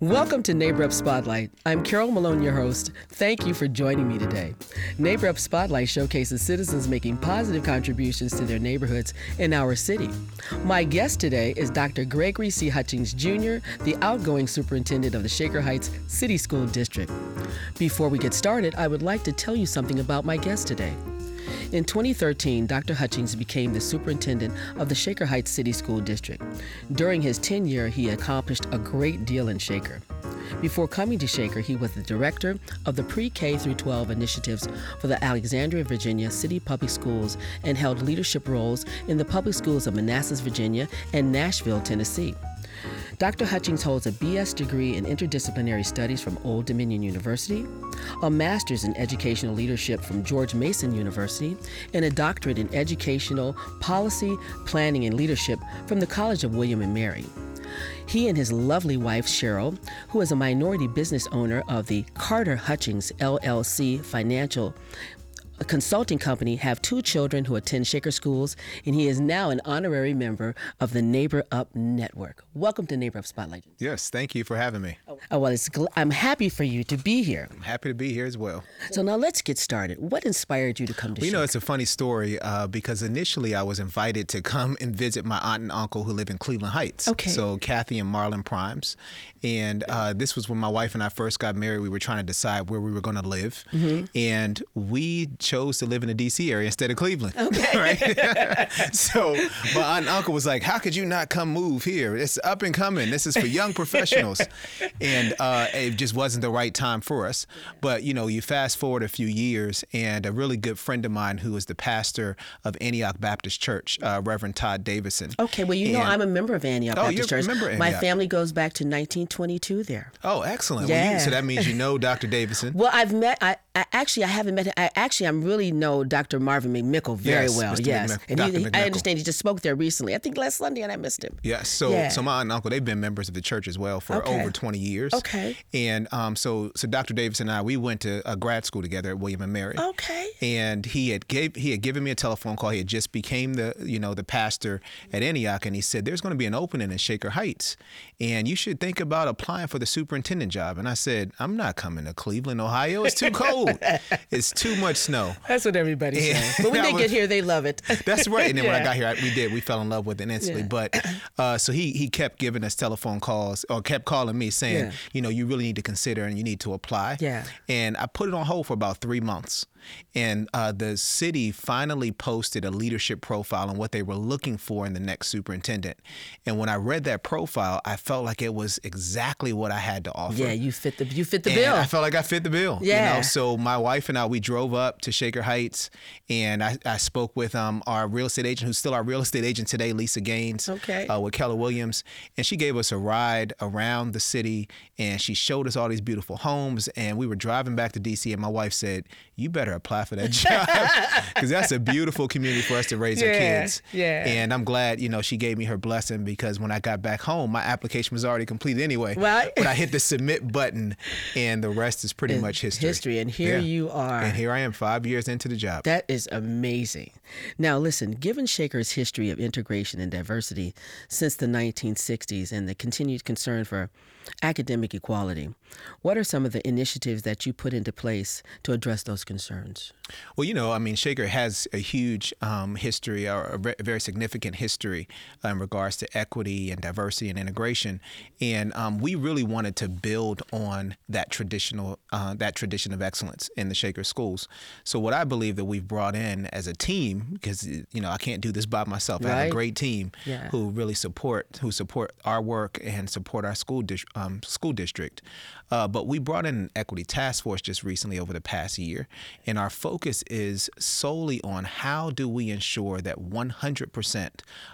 Welcome to Neighbor Up Spotlight. I'm Carol Malone, your host. Thank you for joining me today. Neighbor Up Spotlight showcases citizens making positive contributions to their neighborhoods in our city. My guest today is Dr. Gregory C. Hutchings Jr., the outgoing superintendent of the Shaker Heights City School District. Before we get started, I would like to tell you something about my guest today. In 2013, Dr. Hutchings became the superintendent of the Shaker Heights City School District. During his tenure, he accomplished a great deal in Shaker. Before coming to Shaker, he was the director of the pre K through 12 initiatives for the Alexandria, Virginia City Public Schools and held leadership roles in the public schools of Manassas, Virginia and Nashville, Tennessee. Dr. Hutchings holds a BS degree in interdisciplinary studies from Old Dominion University, a master's in educational leadership from George Mason University, and a doctorate in educational policy, planning, and leadership from the College of William and Mary. He and his lovely wife, Cheryl, who is a minority business owner of the Carter Hutchings LLC Financial a consulting company, have two children who attend Shaker schools, and he is now an honorary member of the Neighbor Up Network. Welcome to Neighbor Up Spotlight. Yes, thank you for having me. Oh, well, it's I'm happy for you to be here. I'm happy to be here as well. So now let's get started. What inspired you to come to Well, you know, it's a funny story uh, because initially I was invited to come and visit my aunt and uncle who live in Cleveland Heights. Okay. So Kathy and Marlon Primes. And uh, this was when my wife and I first got married. We were trying to decide where we were going to live. Mm-hmm. And we chose to live in the D.C. area instead of Cleveland. Okay. right? so my aunt and uncle was like, How could you not come move here? It's up and coming. This is for young professionals. and uh, it just wasn't the right time for us. But, you know, you fast forward a few years, and a really good friend of mine who is the pastor of Antioch Baptist Church, uh, Reverend Todd Davidson. okay, well, you know, I'm a member of Antioch Oh, Baptist you're a Church. member of My family goes back to 1922 there. Oh, excellent. Well, you, Yeah. so that means you know Dr. Davidson. Well, I've met. I, I actually I haven't met him. I actually I'm really know Dr. Marvin McMickle very Yes, well. Mr. Yes, McMick- and he, he- I understand he just spoke there recently. I think last Sunday, and I missed him. Yes. So, Yeah. so my aunt and uncle, they've been members of the church as well for Okay. over 20 years. Okay. And um, so, so Dr. Davis and I, we went to a grad school together at William and Mary. Okay. And he had gave he had given me a telephone call. He had just became the you know the pastor at Antioch, and he said there's going to be an opening in Shaker Heights, and you should think about applying for the superintendent job. And I said I'm not coming to Cleveland, Ohio. It's too cold. it's too much snow. That's what everybody Yeah. says. But when they That get here, they love it. That's right. And then when I got here, I, we did. We fell in love with it instantly. Yeah. But uh, so he he kept giving us telephone calls or kept calling me saying, Yeah. you know, you really need to consider and you need to apply. Yeah. And I put it on hold for about three months. And uh, the city finally posted a leadership profile on what they were looking for in the next superintendent. And when I read that profile, I felt like it was exactly what I had to offer. Yeah, you fit the you fit the And bill. I felt like I fit the bill. You Yeah. know? So my wife and I, we drove up to Shaker Heights and I, I spoke with um, our real estate agent, who's still our real estate agent today, Lisa Gaines. Okay. Uh, with Keller Williams. And she gave us a ride around the city and she showed us all these beautiful homes. And we were driving back to DC and my wife said, You better apply for that job. Because that's a beautiful community for us to raise our kids. yeah. And I'm glad, you know, she gave me her blessing because when I got back home, my application was already completed anyway. Right. But I hit the submit button and the rest is pretty much history. History, and here Yeah. you are. And here I am, five years into the job. That is amazing. Now, listen, given Shaker's history of integration and diversity since the 1960s and the continued concern for academic equality, what are some of the initiatives that you put into place to address those concerns? Well, you know, I mean, Shaker has a huge um, history, or a ve- very significant history uh, in regards to equity and diversity and integration, and um, we really wanted to build on that traditional, uh, that tradition of excellence in the Shaker schools. So, what I believe that we've brought in as a team, because you know, I can't do this by myself. Right. I have a great team Yeah. who really support, who support our work and support our school dis- um, school district. Uh, but we brought in an equity task force just recently over the past year, and our focus is solely on how do we ensure that 100%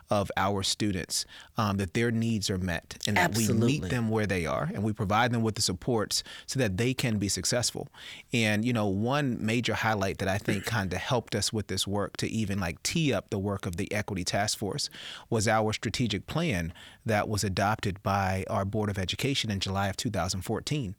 of our students um, that their needs are met and that we meet them where they are and we provide them with the supports so that they can be successful. And you know, one major highlight that I think kind of helped us with this work to even like tee up the work of the equity task force was our strategic plan that was adopted by our board of education in July of 2014.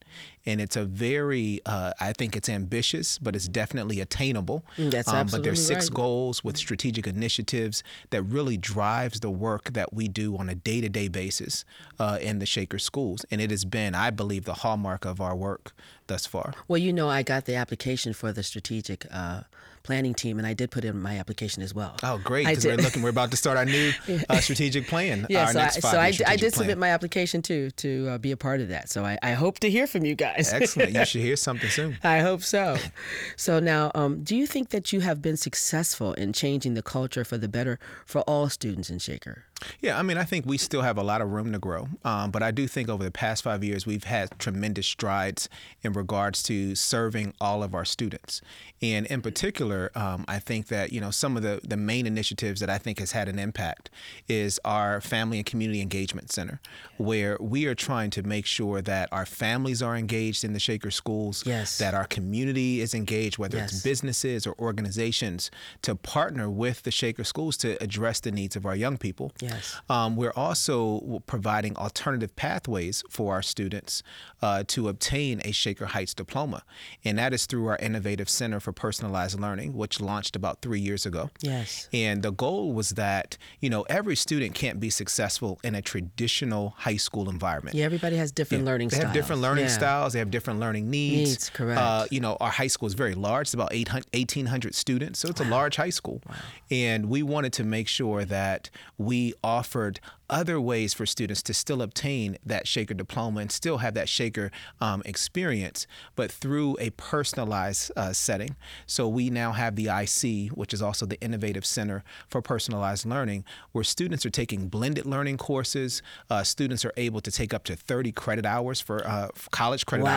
And it's a very, uh, I think it's ambitious, but it's definitely attainable. Mm, that's um, absolutely But there's six right. goals with strategic initiatives that really drives the work that we do on a day-to-day basis uh, in the Shaker schools, and it has been, I believe, the hallmark of our work thus far. Well, you know, I got the application for the strategic uh, planning team, and I did put in my application as well. Oh, great! Because we're looking, we're about to start our new uh, strategic plan. Yeah, so I, so I, five-year I did plan. submit my application too to uh, be a part of that. So I, I hope to hear from you guys. Excellent. You should hear something soon. I hope so. So now, um, do you think that you have been successful in changing the culture for the better for all students in Shaker? Yeah, I mean, I think we still have a lot of room to grow. Um, but I do think over the past five years, we've had tremendous strides in regards to serving all of our students. And in particular, um, I think that, you know, some of the, the main initiatives that I think has had an impact is our Family and Community Engagement Center, where we are trying to make sure that our families are engaged in the Shaker schools, Yes. that our community is engaged, whether Yes. it's businesses or organizations, to partner with the Shaker schools to address the needs of our young people. Yes. Um, we're also providing alternative pathways for our students uh, to obtain a Shaker Heights diploma, and that is through our Innovative Center for Personalized Learning, which launched about three years ago. Yes. And the goal was that you know every student can't be successful in a traditional high school environment. Yeah, everybody has different learning They styles. have different learning Yeah. styles. They have different learning needs. Needs, correct. Uh, you know, our high school is very large. It's about 800, 1,800 students, so it's a large high school. Wow. And we wanted to make sure that we offered other ways for students to still obtain that Shaker diploma and still have that Shaker um, experience, but through a personalized uh, setting. So we now have the IC, which is also the Innovative Center for Personalized Learning, where students are taking blended learning courses. Uh, students are able to take up to 30 credit hours for uh, college credit Wow.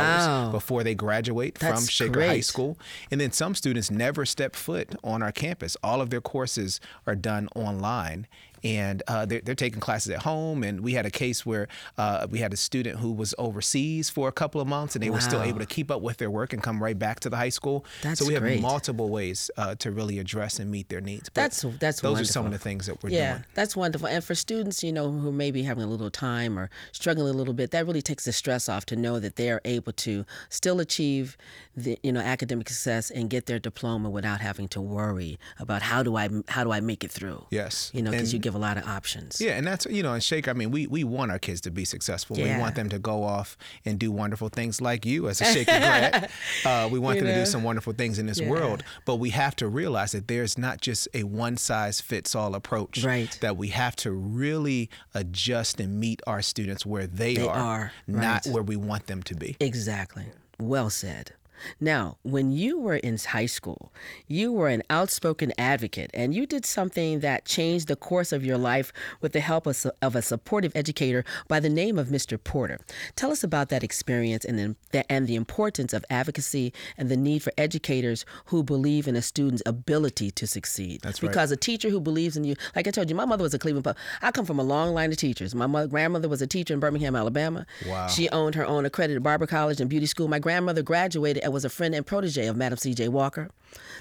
hours before they graduate from That's Shaker High great. School. And then some students never step foot on our campus. All of their courses are done online. And uh, they're, they're taking classes at home. And we had a case where uh, we had a student who was overseas for a couple of months and they were still able to keep up with their work and come right back to the high school. That's so we have great. multiple ways uh, to really address and meet their needs. But That's that's those are some of the things that we're yeah, doing. that's wonderful. And for students, you know, who may be having a little time or struggling a little bit, that really takes the stress off to know that they are able to still achieve the you know academic success and get their diploma without having to worry about how do I how do I make it through. Yes. You know, because you give a lot of options. Yeah, and that's you know, in Shaker, I mean, we we want our kids to be successful. Yeah. We want them to go off and do wonderful things like you as a Shaker grad. Uh, we want You them to do some wonderful things in this Yeah. world, but we have to realize that there's not just a one size fits all approach. Right. That we have to really adjust and meet our students where they, They are, are, not right. where we want them to be. Exactly. Well said. Now, when you were in high school, you were an outspoken advocate and you did something that changed the course of your life with the help of, of a supportive educator by the name of Mr. Porter. Tell us about that experience and the, and the importance of advocacy and the need for educators who believe in a student's ability to succeed. That's right. Because a teacher who believes in you, like I told you, my mother was a Cleveland. Pub- I come from a long line of teachers. My mother, grandmother was a teacher in Birmingham, Alabama. Wow. She owned her own accredited barber college and beauty school. My grandmother graduated and was a friend and protege of Madam C.J. Walker.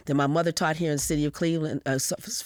Then my mother taught here in the city of Cleveland, uh,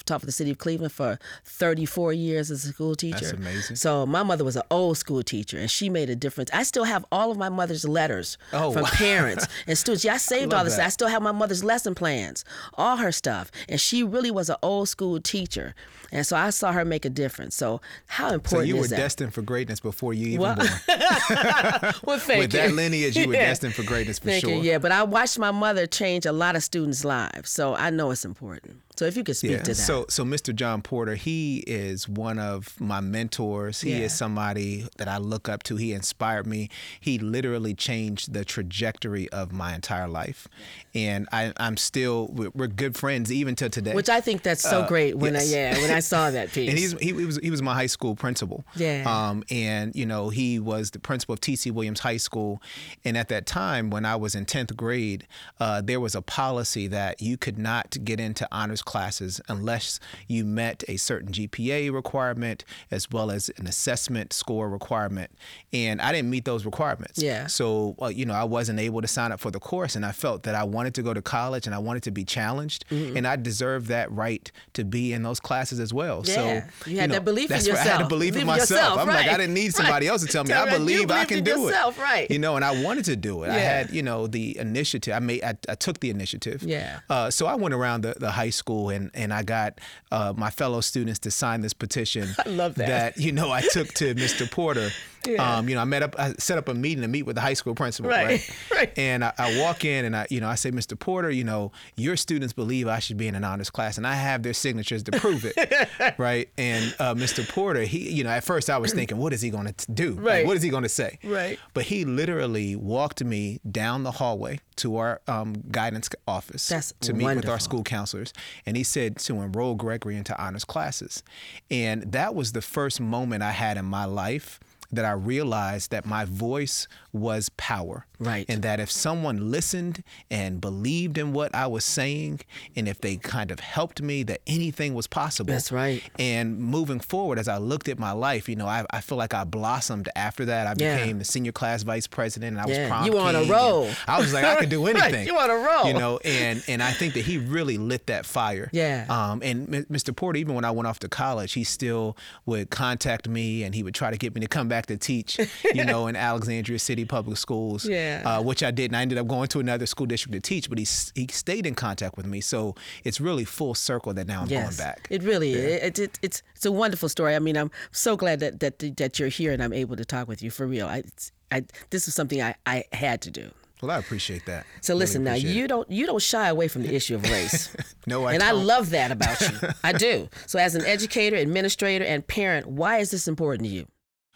taught for the city of Cleveland for 34 years as a school teacher. amazing. So my mother was an old school teacher, and she made a difference. I still have all of my mother's letters Oh, from wow. parents and students. Yeah, I saved Love all this. that. I still have my mother's lesson plans, all her stuff, and she really was an old school teacher. And so I saw her make a difference. So how So important you were destined for greatness before you even Well, born. well, thank With you. that lineage, you were Yeah. destined for greatness for Thank sure. you. Yeah, but I watched my mother change a lot of students' lives, so I know it's important. So if you could speak to that. So, so Mr. John Porter, he is one of my mentors. He Yeah. is somebody that I look up to. He inspired me. He literally changed the trajectory of my entire life, and I, I'm still we're, good friends even to today. which I think that's so Uh, great when yes. I yeah when I saw that piece. and he's he, he was he was my high school principal. Yeah. Um, and you know he was the principal of T.C. Williams High School, and at that time when I was in tenth grade, uh, there was a policy that you could not get into honors classes unless you met a certain GPA requirement as well as an assessment score requirement, and I didn't meet those requirements. Yeah. So uh, you know I wasn't able to sign up for the course, and I felt that I wanted to go to college and I wanted to be challenged, Mm-hmm. and I deserved that right to be in those classes as well. Yeah. So You had that belief in that's right. I had to believe in Believe in myself. yourself, I'm like, I didn't need somebody Right. else to tell me. Tell I you believe I can in do yourself, it. right. You know, and I wanted to do it. I had, you know, the initiative. I made. I, I took the initiative. Yeah. Uh, so I went around the, the high school and and I got uh, my fellow students to sign this petition. I love that. That you know I took to Mr. Porter. Yeah. Um, you know, I met up. I set up a meeting to meet with the high school principal. Right, Right. right. And I, I walk in and I, you know, I say, Mr. Porter, you know, your students believe I should be in an honors class, and I have their signatures to prove it. right. And uh, Mr. Porter, he, you know, at first I was thinking, what is he going to do? Like, Right. what is he going to say? Right. But he literally walked me down the hallway to our um, guidance office That's to meet with our school counselors, and he said to enroll Gregory into honors classes, and that was the first moment I had in my life that I realized that my voice was power. Right. And that if someone listened and believed in what I was saying, and if they kind of helped me, that anything was possible. That's right. And moving forward, as I looked at my life, you know, I, I feel like I blossomed after that. I Yeah. became the senior class vice president, and I was Yeah. prom You were on a roll. I was like, I could do Right. anything. You on a roll. You know, and and I think that he really lit that fire. Yeah. Um, and M- Mr. Porter, even when I went off to college, he still would contact me and he would try to get me to come back to teach, you know, in Alexandria City Public Schools. Yeah. Uh, which I did, and I ended up going to another school district to teach. But he he stayed in contact with me, so it's really full circle that now I'm Yes, going back. it really is. It, it, it's it's a wonderful story. I mean, I'm so glad that that that you're here and I'm able to talk with you for real. I, I this is something I, I had to do. well, I appreciate that. So Really listen now, you it. don't you don't shy away from the issue of race. No, I and I don't. love that about you. I do. So as an educator, administrator, and parent, why is this important to you?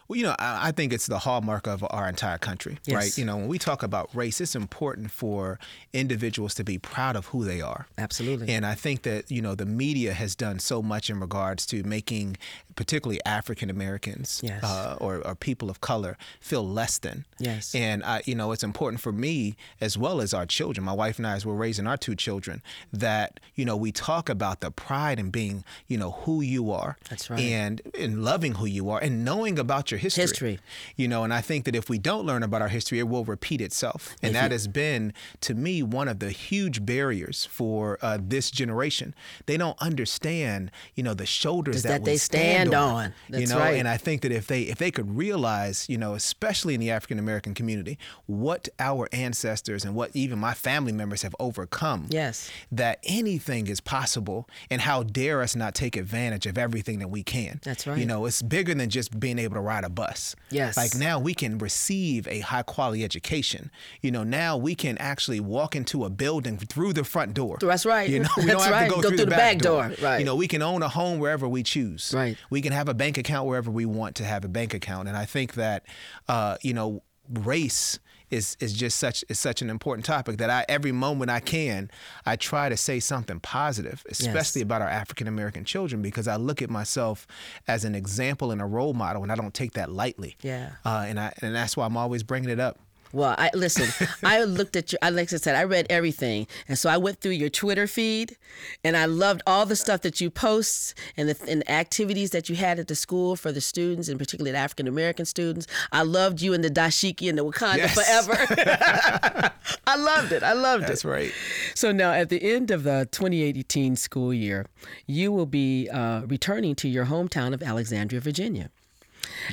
Well, you know, I, I think it's the hallmark of our entire country, Yes. right? You know, when we talk about race, it's important for individuals to be proud of who they are. Absolutely. And I think that, you know, the media has done so much in regards to making particularly African Americans Yes. uh, or, or people of color feel less than. Yes. And, I, you know, it's important for me as well as our children, my wife and I, as we're raising our two children, that, you know, we talk about the pride in being, you know, who you are. That's right. And, and loving who you are and knowing about your history. History. You know, and I think that if we don't learn about our history, it will repeat itself. And If that you- has been, to me, one of the huge barriers for uh, this generation. They don't understand, you know, the shoulders that, That we they stand on. you That's know, right. and I think that if they if they could realize, you know, especially in the African American community, what our ancestors and what even my family members have overcome. Yes. That anything is possible, and how dare us not take advantage of everything that we can. That's right. You know, it's bigger than just being able to ride a bus. Yes. Like now we can receive a high quality education. You know, now we can actually walk into a building through the front door. That's right. You know, we That's don't have right. to go, Go through, through the, back door. door. Right. You know, we can own a home wherever we choose. Right. We can have a bank account wherever we want to have a bank account. And I think that, uh, you know, race is is just such is such an important topic that I every moment I can I try to say something positive, especially about our African American children, because I look at myself as an example and a role model, and I don't take that lightly. Yeah. Uh, and I and that's why I'm always bringing it up. Well, I listen. I looked at your. I Like I said, I read everything, and so I went through your Twitter feed, and I loved all the stuff that you post and the, and the activities that you had at the school for the students, and particularly the African American students. I loved you and the dashiki and the Wakanda Yes. forever. I loved it. I loved it. That's right. So now, at the end of the 2018 school year, you will be uh, returning to your hometown of Alexandria, Virginia.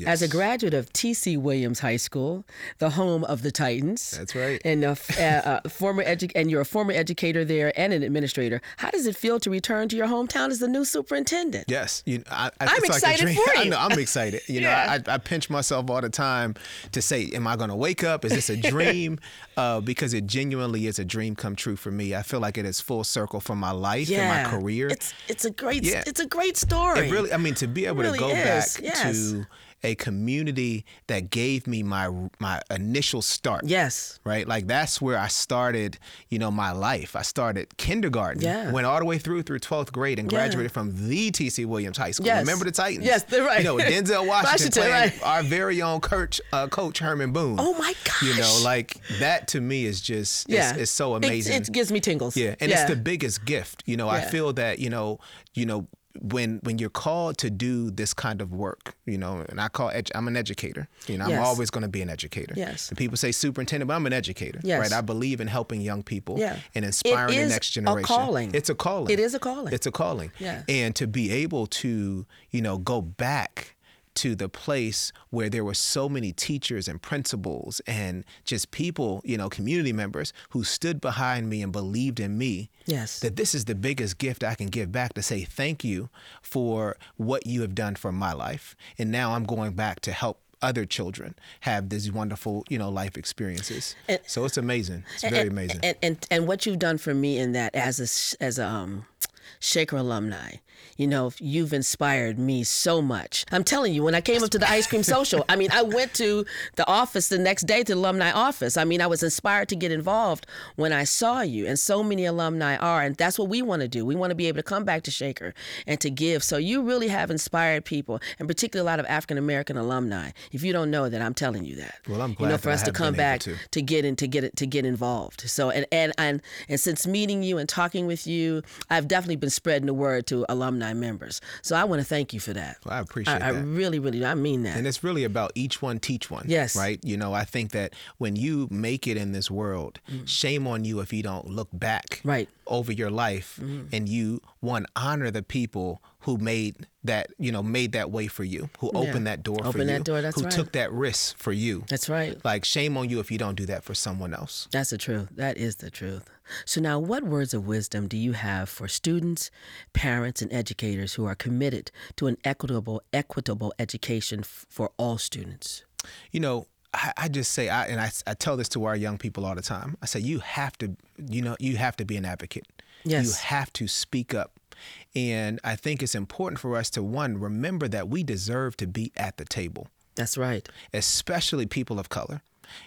As a graduate of T.C. Williams High School, the home of the Titans, That's right. and a uh, uh, former edu- and you're a former educator there and an administrator. How does it feel to return to your hometown as the new superintendent? Yes, you know, I, I, like excited a dream. for I you. know, I'm excited. You Yeah. know, I, I pinch myself all the time to say, "Am I going to wake up? Is this a dream?" uh, because it genuinely is a dream come true for me. I feel like it is full circle for my life and my career. It's it's a great Yeah. it's a great story. It really, I mean, to be able really to go is, back yes. to a community that gave me my my initial start. yes. Right, like that's where I started. You know, my life. I started kindergarten. Yeah. Went all the way through through twelfth grade and Yeah. graduated from the T.C. Williams High School. Yes. Remember the Titans? Yes, they're right. You know, Denzel Washington, Washington, playing right. our very own coach, uh, Coach Herman Boone. Oh my gosh. You know, like that to me is just yeah, it's, it's so amazing. It, gives me tingles. Yeah, and it's the biggest gift. You know, I feel that you know, you know, when when you're called to do this kind of work, you know, and I call edu- I'm an educator. You know, Yes. I'm always going to be an educator. Yes. And people say superintendent, but I'm an educator. Yes. Right. I believe in helping young people. Yeah. And inspiring the next a generation. calling. It's a calling. It is a calling. It's a calling. Yeah. And to be able to, you know, go back to the place where there were so many teachers and principals and just people, you know, community members who stood behind me and believed in me. Yes. That this is the biggest gift I can give back to say thank you for what you have done for my life. And now I'm going back to help other children have these wonderful, you know, life experiences. And, so it's amazing. It's very and, amazing. And, and and what you've done for me in that as a as a um, Shaker alumni. You know, you've inspired me so much. I'm telling you, when I came up to the ice cream social, I mean, I went to the office the next day to the alumni office. I mean, I was inspired to get involved when I saw you, and so many alumni are, and that's what we want to do. We want to be able to come back to Shaker and to give. So you really have inspired people, and particularly a lot of African American alumni. If you don't know that, I'm telling you that. Well, I'm glad you know, for us to come back to. to get in to get it to get involved. So and and and and since meeting you and talking with you, I've definitely been spreading the word to alumni members. So I want to thank you for that. Well, I appreciate I, that. I really, really, I mean that. And it's really about each one teach one. Yes. Right? You know, I think that when you make it in this world, mm. shame on you if you don't look back right. over your life mm. and you, one, honor the people who made that you know made that way for you who yeah. opened that door Open for you door, that's who right. took that risk for you that's right like shame on you if you don't do that for someone else that's the truth that is the truth so now what words of wisdom do you have for students parents and educators who are committed to an equitable equitable education f- for all students you know I, I just say, I, and I, I tell this to our young people all the time. I say, you have to, you know, you have to be an advocate. Yes. You have to speak up and I think it's important for us to, one, remember that we deserve to be at the table. That's right. Especially people of color.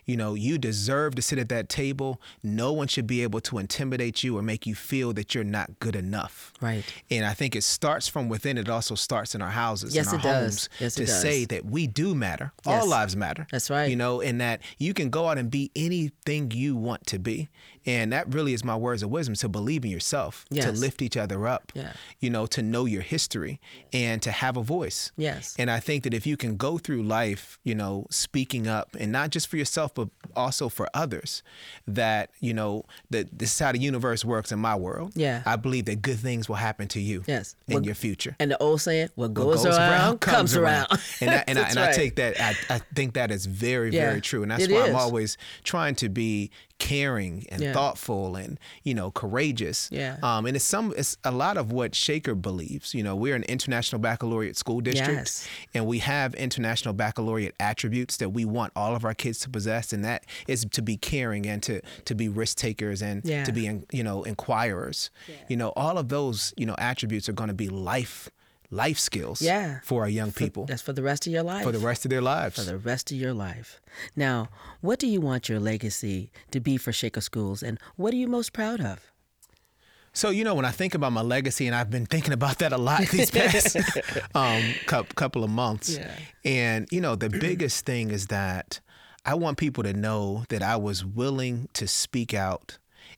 You know, you deserve to sit at that table. No one should be able to intimidate you or make you feel that you're not good enough. Right. And I think it starts from within. It also starts in our houses, yes, in our it homes, does. Yes, to it does. say that we do matter. Yes. All lives matter. That's right. You know, and that you can go out and be anything you want to be. And that really is my words of wisdom to believe in yourself, yes. to lift each other up, yeah. you know, to know your history and to have a voice. Yes. And I think that if you can go through life, you know, speaking up and not just for yourself, but also for others, that, you know, that this is how the universe works in my world. Yeah. I believe that good things will happen to you yes. in your future. And the old saying, what goes, what goes around, around, comes around. around. and I, and, I, and right. I take that, I, I think that is very, yeah. very true. And that's it why is. I'm always trying to be caring and Yeah. thoughtful and you know courageous Yeah. um and it's some it's a lot of what shaker believes you know we're an international baccalaureate school district Yes. and we have international baccalaureate attributes that we want all of our kids to possess and that is to be caring and to to be risk takers and Yeah. to be in, you know inquirers yeah. you know all of those you know attributes are going to be life life skills Yeah. for our young people That's for the rest of your life. for the rest of their lives for the rest of your life. Now, what do you want your legacy to be for Shaker Schools, and what are you most proud of? So you know, when I think about my legacy, and I've been thinking about that a lot these past um, cou- couple of months, Yeah. and you know, the biggest thing is that I want people to know that I was willing to speak out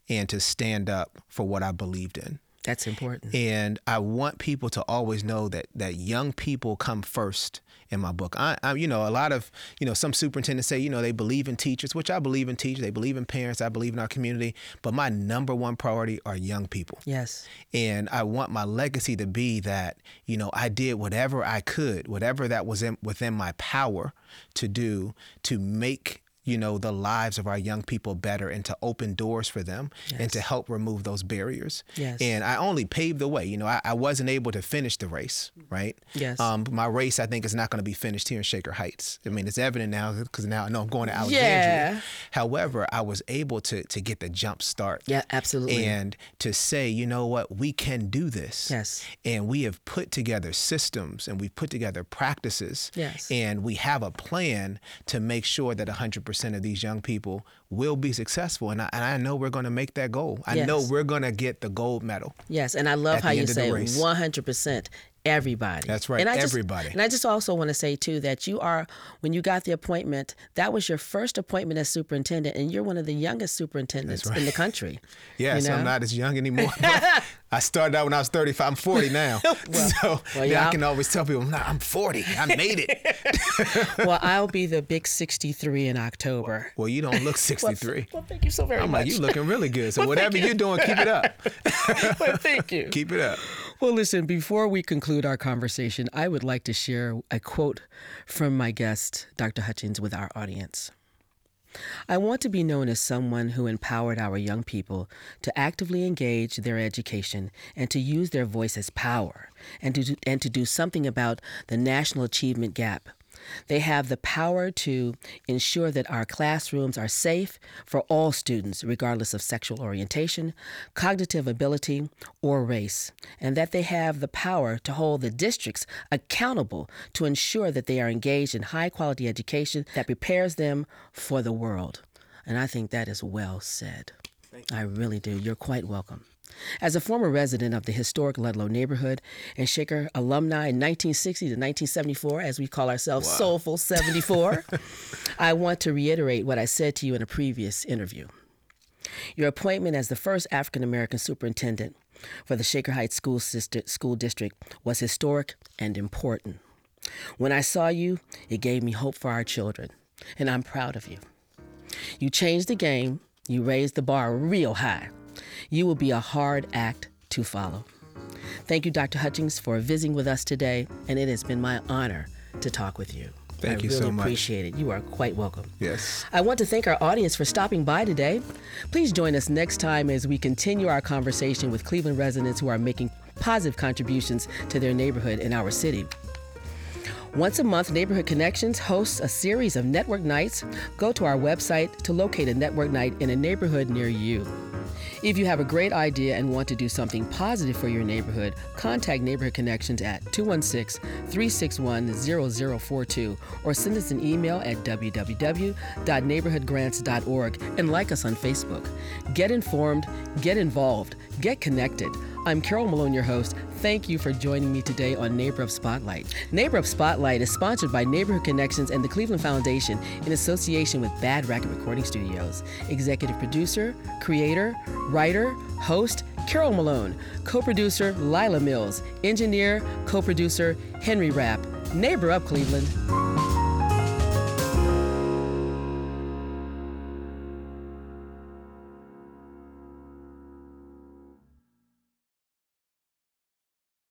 and to stand up for what I believed in. That's important. And I want people to always know that that young people come first in my book. I, I, you know, a lot of, you know, some superintendents say, you know, they believe in teachers, which I believe in teachers. They believe in parents. I believe in our community. But my number one priority are young people. yes. And I want my legacy to be that, you know, I did whatever I could, whatever that was in, within my power to do to make you know the lives of our young people better and to open doors for them and to help remove those barriers Yes. and i only paved the way you know i, I wasn't able to finish the race right Yes. um, my race i think is not going to be finished here in shaker heights i mean it's evident now because now i know i'm going to alexandria Yeah. however i was able to to get the jump start Yeah, absolutely. and to say, you know what, we can do this. Yes. And we have put together systems and we've put together practices. Yes. And we have a plan to make sure that 100% of these young people will be successful. And I, and I know we're going to make that goal. I know we're going to get the gold medal. Yes, and I love how you say race. 100% everybody. That's right, And I just- everybody. and I just also want to say too that you are when you got the appointment, that was your first appointment as superintendent, and you're one of the youngest superintendents right. in the country. Yes, you know? I'm not as young anymore. I started out when I was 35. I'm 40 now. so well, now yeah. I can always tell people, nah, I'm 40. I made it. well, I'll be the big 63 in October. well, you don't look 63. Well, thank you so very I'm much. like, you looking really good. So whatever you're doing, keep it up. well, thank you. keep it up. Well, listen, before we conclude our conversation, I would like to share a quote from my guest, Dr. Hutchings, with our audience. I want to be known as someone who empowered our young people to actively engage their education and to use their voice as power and to, and to do something about the national achievement gap they have the power to ensure that our classrooms are safe for all students, regardless of sexual orientation, cognitive ability, or race, and that they have the power to hold the districts accountable to ensure that they are engaged in high quality education that prepares them for the world. And I think that is well said. I really do. You're quite welcome. As a former resident of the historic Ludlow neighborhood and Shaker alumni in 1960 to 1974, as we call ourselves, wow. Soulful 74, I want to reiterate what I said to you in a previous interview. Your appointment as the first African American superintendent for the Shaker Heights School, School District was historic and important. When I saw you, it gave me hope for our children, and I'm proud of you. You changed the game, you raised the bar real high you will be a hard act to follow. Thank you, Dr. Hutchings, for visiting with us today, and it has been my honor to talk with you. Thank I you really so much. appreciate it. You are quite welcome. Yes. I want to thank our audience for stopping by today. Please join us next time as we continue our conversation with Cleveland residents who are making positive contributions to their neighborhood and our city. Once a month, Neighborhood Connections hosts a series of network nights. Go to our website to locate a network night in a neighborhood near you. If you have a great idea and want to do something positive for your neighborhood, contact Neighborhood Connections at 216 361 0042 or send us an email at www.neighborhoodgrants.org and like us on Facebook. Get informed, get involved, get connected. I'm Carol Malone, your host. Thank you for joining me today on Neighbor Up Spotlight. Neighbor Up Spotlight is sponsored by Neighborhood Connections and the Cleveland Foundation in association with Bad Racket Recording Studios. Executive producer, creator, writer, host, Carol Malone. Co producer, Lila Mills. Engineer, co producer, Henry Rapp. Neighbor Up Cleveland.